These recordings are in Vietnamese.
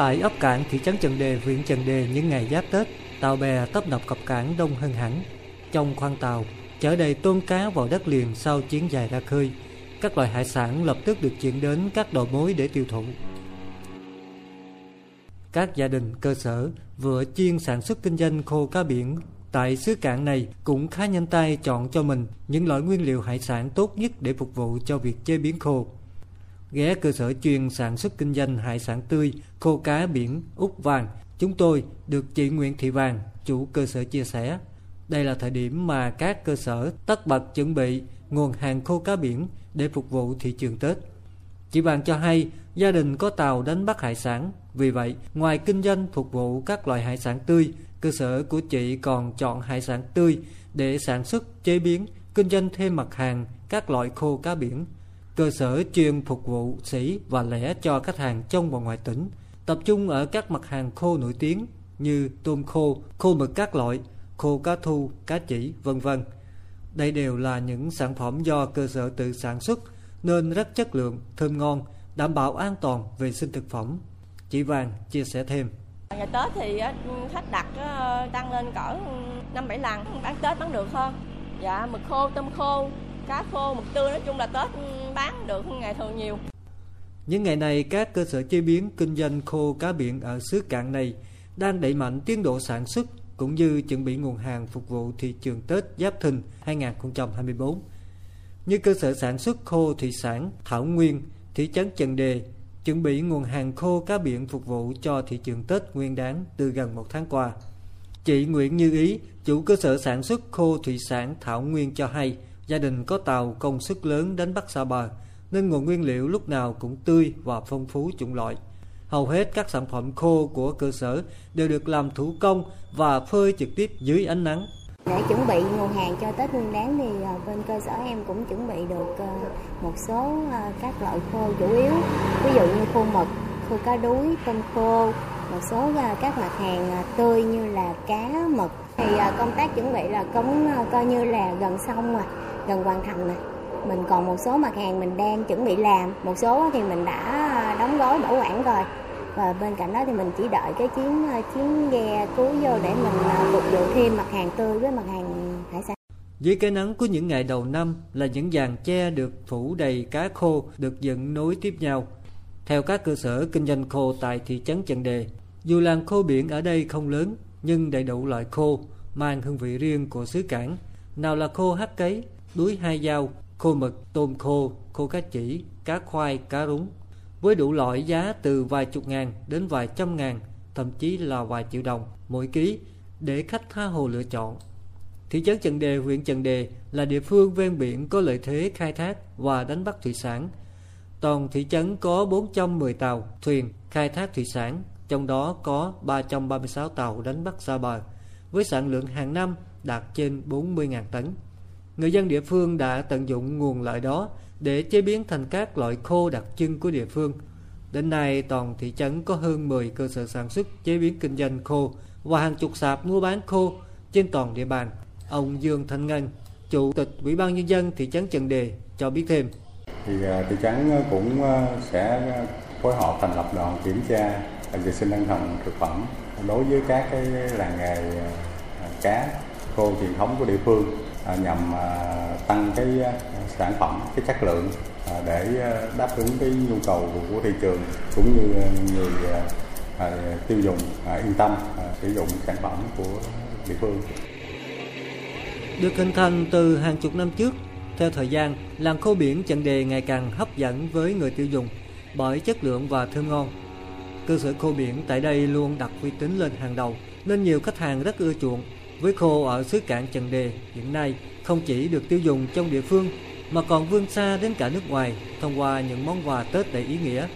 Tại ấp cảng thị trấn Trần Đề, huyện Trần Đề những ngày giáp Tết, tàu bè tấp nập cập cảng đông hơn hẳn. Trong khoang tàu, chở đầy tôm cá vào đất liền sau chuyến dài ra khơi. Các loại hải sản lập tức được chuyển đến các đầu mối để tiêu thụ. Các gia đình cơ sở vừa chuyên sản xuất kinh doanh khô cá biển tại xứ cảng này cũng khá nhanh tay chọn cho mình những loại nguyên liệu hải sản tốt nhất để phục vụ cho việc chế biến khô. Ghé cơ sở chuyên sản xuất kinh doanh hải sản tươi, khô cá biển Úc Vàng, chúng tôi được chị Nguyễn Thị Vàng, chủ cơ sở chia sẻ. Đây là thời điểm mà các cơ sở tất bật chuẩn bị nguồn hàng khô cá biển để phục vụ thị trường Tết. Chị Vàng cho hay gia đình có tàu đánh bắt hải sản, vì vậy ngoài kinh doanh phục vụ các loại hải sản tươi, cơ sở của chị còn chọn hải sản tươi để sản xuất, chế biến, kinh doanh thêm mặt hàng các loại khô cá biển. Cơ sở chuyên phục vụ sỉ và lẻ cho khách hàng trong và ngoài tỉnh, tập trung ở các mặt hàng khô nổi tiếng như tôm khô, khô mực các loại, khô cá thu, cá chỉ, vân vân. Đây đều là những sản phẩm do cơ sở tự sản xuất nên rất chất lượng, thơm ngon, đảm bảo an toàn vệ sinh thực phẩm. Chị Vàng chia sẻ thêm. Ngày Tết thì khách đặt tăng lên cỡ năm bảy lần, bán Tết bán được hơn. Dạ, mực khô, tôm khô, cá khô, mực tươi nói chung là Tết bán được ngày thường nhiều. Những ngày này, các cơ sở chế biến kinh doanh khô cá biển ở xứ cạn này đang đẩy mạnh tiến độ sản xuất cũng như chuẩn bị nguồn hàng phục vụ thị trường Tết Giáp Thìn 2024. Như cơ sở sản xuất khô thủy sản Thảo Nguyên, thị trấn Trần Đề, chuẩn bị nguồn hàng khô cá biển phục vụ cho thị trường Tết Nguyên đáng từ gần một tháng qua. Chị Nguyễn Như Ý, chủ cơ sở sản xuất khô thủy sản Thảo Nguyên cho hay, gia đình có tàu công suất lớn đánh bắt xa bờ, nên nguồn nguyên liệu lúc nào cũng tươi và phong phú chủng loại. Hầu hết các sản phẩm khô của cơ sở đều được làm thủ công và phơi trực tiếp dưới ánh nắng. Để chuẩn bị nguồn hàng cho Tết Nguyên đáng thì à, bên cơ sở em cũng chuẩn bị được à, một số à, các loại khô chủ yếu, ví dụ như khô mực, khô cá đuối, tôm khô, một số các mặt hàng tươi như là cá, mực. Thì công tác chuẩn bị là cũng coi như là gần xong rồi, gần hoàn thành này, mình còn một số mặt hàng mình đang chuẩn bị làm một số thì mình đã đóng gói bảo quản rồi và bên cạnh đó thì mình chỉ đợi cái chuyến ờ, chuyến ghe cứu vô để mình ờ, phục vụ thêm mặt hàng tươi với mặt hàng hải sản dưới cái nắng của những ngày đầu năm là những dàn tre được phủ đầy cá khô được dựng nối tiếp nhau. Theo các cơ sở kinh doanh khô tại thị trấn Trần Đề, dù làng khô biển ở đây không lớn nhưng đầy đủ loại khô mang hương vị riêng của xứ cảng. Nào là khô hắc cấy, đuối hai dao, khô mực, tôm khô, khô cá chỉ, cá khoai, cá rúng. Với đủ loại giá từ vài chục ngàn đến vài trăm ngàn, thậm chí là vài triệu đồng mỗi ký để khách tha hồ lựa chọn. Thị trấn Trần Đề, huyện Trần Đề là địa phương ven biển có lợi thế khai thác và đánh bắt thủy sản. Toàn thị trấn có 410 tàu, thuyền khai thác thủy sản, trong đó có 336 tàu đánh bắt xa bờ, với sản lượng hàng năm đạt trên 40.000 tấn. Người dân địa phương đã tận dụng nguồn lợi đó để chế biến thành các loại khô đặc trưng của địa phương. Đến nay, toàn thị trấn có hơn 10 cơ sở sản xuất chế biến kinh doanh khô và hàng chục sạp mua bán khô trên toàn địa bàn. Ông Dương Thanh Ngân, Chủ tịch Ủy ban Nhân dân thị trấn Trần Đề cho biết thêm. Thì à, thị trấn à, cũng à, sẽ phối hợp thành lập đoàn kiểm tra vệ sinh an toàn thực phẩm đối với các cái làng nghề cá khô truyền thống của địa phương à, nhằm à, tăng cái à, sản phẩm cái chất lượng để đáp ứng cái nhu cầu của thị trường cũng như người tiêu dùng yên tâm sử dụng sản phẩm của địa phương. Được hình thành từ hàng chục năm trước, theo thời gian, làng khô biển chặn Đề ngày càng hấp dẫn với người tiêu dùng bởi chất lượng và thơm ngon. Cơ sở khô biển tại đây luôn đặt uy tín lên hàng đầu nên nhiều khách hàng rất ưa chuộng với khô ở xứ cạn Trần Đề hiện nay không chỉ được tiêu dùng trong địa phương mà còn vươn xa đến cả nước ngoài thông qua những món quà Tết đầy ý nghĩa.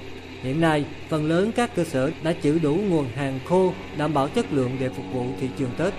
Hiện nay, phần lớn các cơ sở đã trữ đủ nguồn hàng khô đảm bảo chất lượng để phục vụ thị trường Tết.